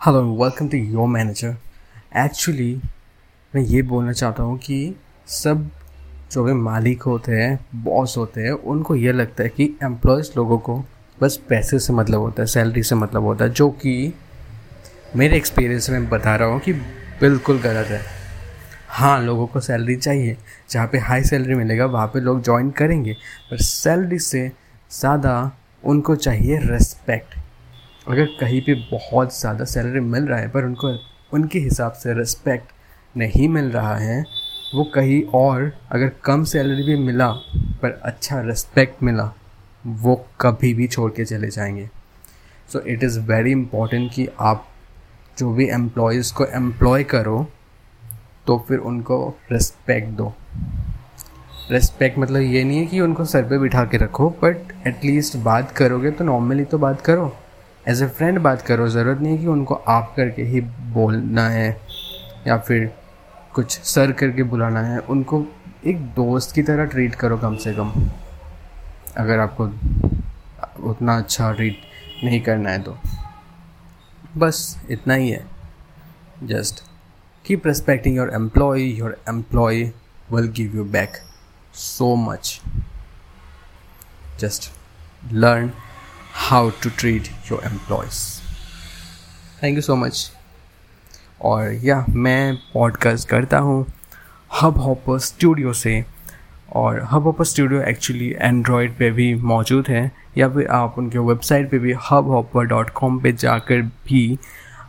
Hello welcome to your manager actually मैं ये बोलना चाहता हूँ कि सब जो भी मालिक होते हैं बॉस होते हैं, उनको ये लगता है कि एम्प्लॉयज़ लोगों को बस पैसे से मतलब होता है सैलरी से मतलब होता है, जो कि मेरे एक्सपीरियंस में बता रहा हूँ कि बिल्कुल गलत है। हाँ लोगों को सैलरी चाहिए। जहाँ पे हाई सैलरी मिलेगा, वहाँ पे लोग ज्वाइन करेंगे। पर सैलरी से ज़्यादा उनको चाहिए रेस्पेक्ट अगर कहीं पे बहुत ज़्यादा सैलरी मिल रहा है, पर उनको, उनके हिसाब से रिस्पेक्ट नहीं मिल रहा है, वो कहीं और अगर कम सैलरी भी मिला, पर अच्छा रिस्पेक्ट मिला, वो कभी भी छोड़ के चले जाएँगे। So it is very important कि आप जो भी एम्प्लॉयज़ को एम्प्लॉय करो तो फिर उनको रिस्पेक्ट दो। रिस्पेक्ट मतलब ये नहीं है कि उनको सर पे बिठा के रखो बट एटलीस्ट बात करोगे तो नॉर्मली तो बात करो। एज ए फ्रेंड बात करो, ज़रूरत नहीं है कि उनको आप करके ही बोलना है या फिर कुछ सर करके बुलाना है। उनको एक दोस्त की तरह ट्रीट करो कम से कम। अगर आपको उतना अच्छा ट्रीट नहीं करना है तो। बस इतना ही है। Just keep respecting your employ your employ will give you back so much just learn how to treat your employees. Thank you so much और या मैं पॉडकास्ट करता हूँ हब हॉपर स्टूडियो से। और hub hopper studio actually Android पे भी मौजूद है। या फिर आप उनके वेबसाइट पे भी हब हॉपर डॉट कॉम पर जाकर भी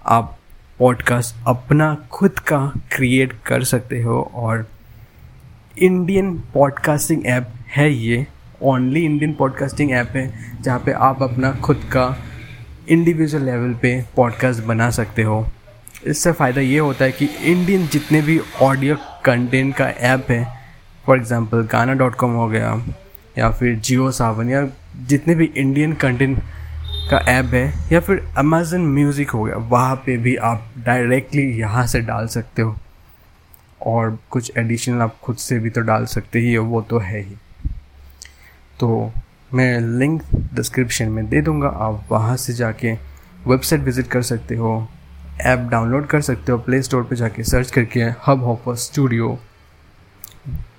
आप पॉडकास्ट अपना खुद का क्रिएट कर सकते हो। और इंडियन पॉडकास्टिंग ऐप है ये। ओनली इंडियन पॉडकास्टिंग ऐप है, जहाँ पे आप अपना खुद का इंडिविजुअल लेवल पे पॉडकास्ट बना सकते हो। इससे फ़ायदा ये होता है कि इंडियन जितने भी ऑडियो कंटेंट का ऐप है for example Gaana dot com हो गया, या फिर जियो सावन या जितने भी इंडियन कंटेंट का ऐप है, या फिर अमेजन म्यूज़िक हो गया, वहाँ पे भी आप डायरेक्टली यहाँ से डाल सकते हो। और कुछ एडिशनल आप खुद से भी तो डाल सकते ही हो, वो तो है ही। तो मैं लिंक डिस्क्रिप्शन में दे दूँगा आप वहाँ से जाके वेबसाइट विज़िट कर सकते हो ऐप डाउनलोड कर सकते हो प्ले स्टोर पर जाके सर्च करके हब हॉपर स्टूडियो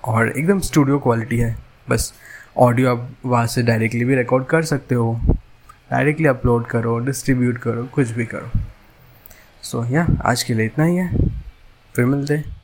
और एकदम स्टूडियो क्वालिटी है बस ऑडियो आप वहाँ से डायरेक्टली भी रिकॉर्ड कर सकते हो डायरेक्टली अपलोड करो डिस्ट्रीब्यूट करो कुछ भी करो। सो so, या yeah, आज के लिए इतना ही है फिर मिलते हैं।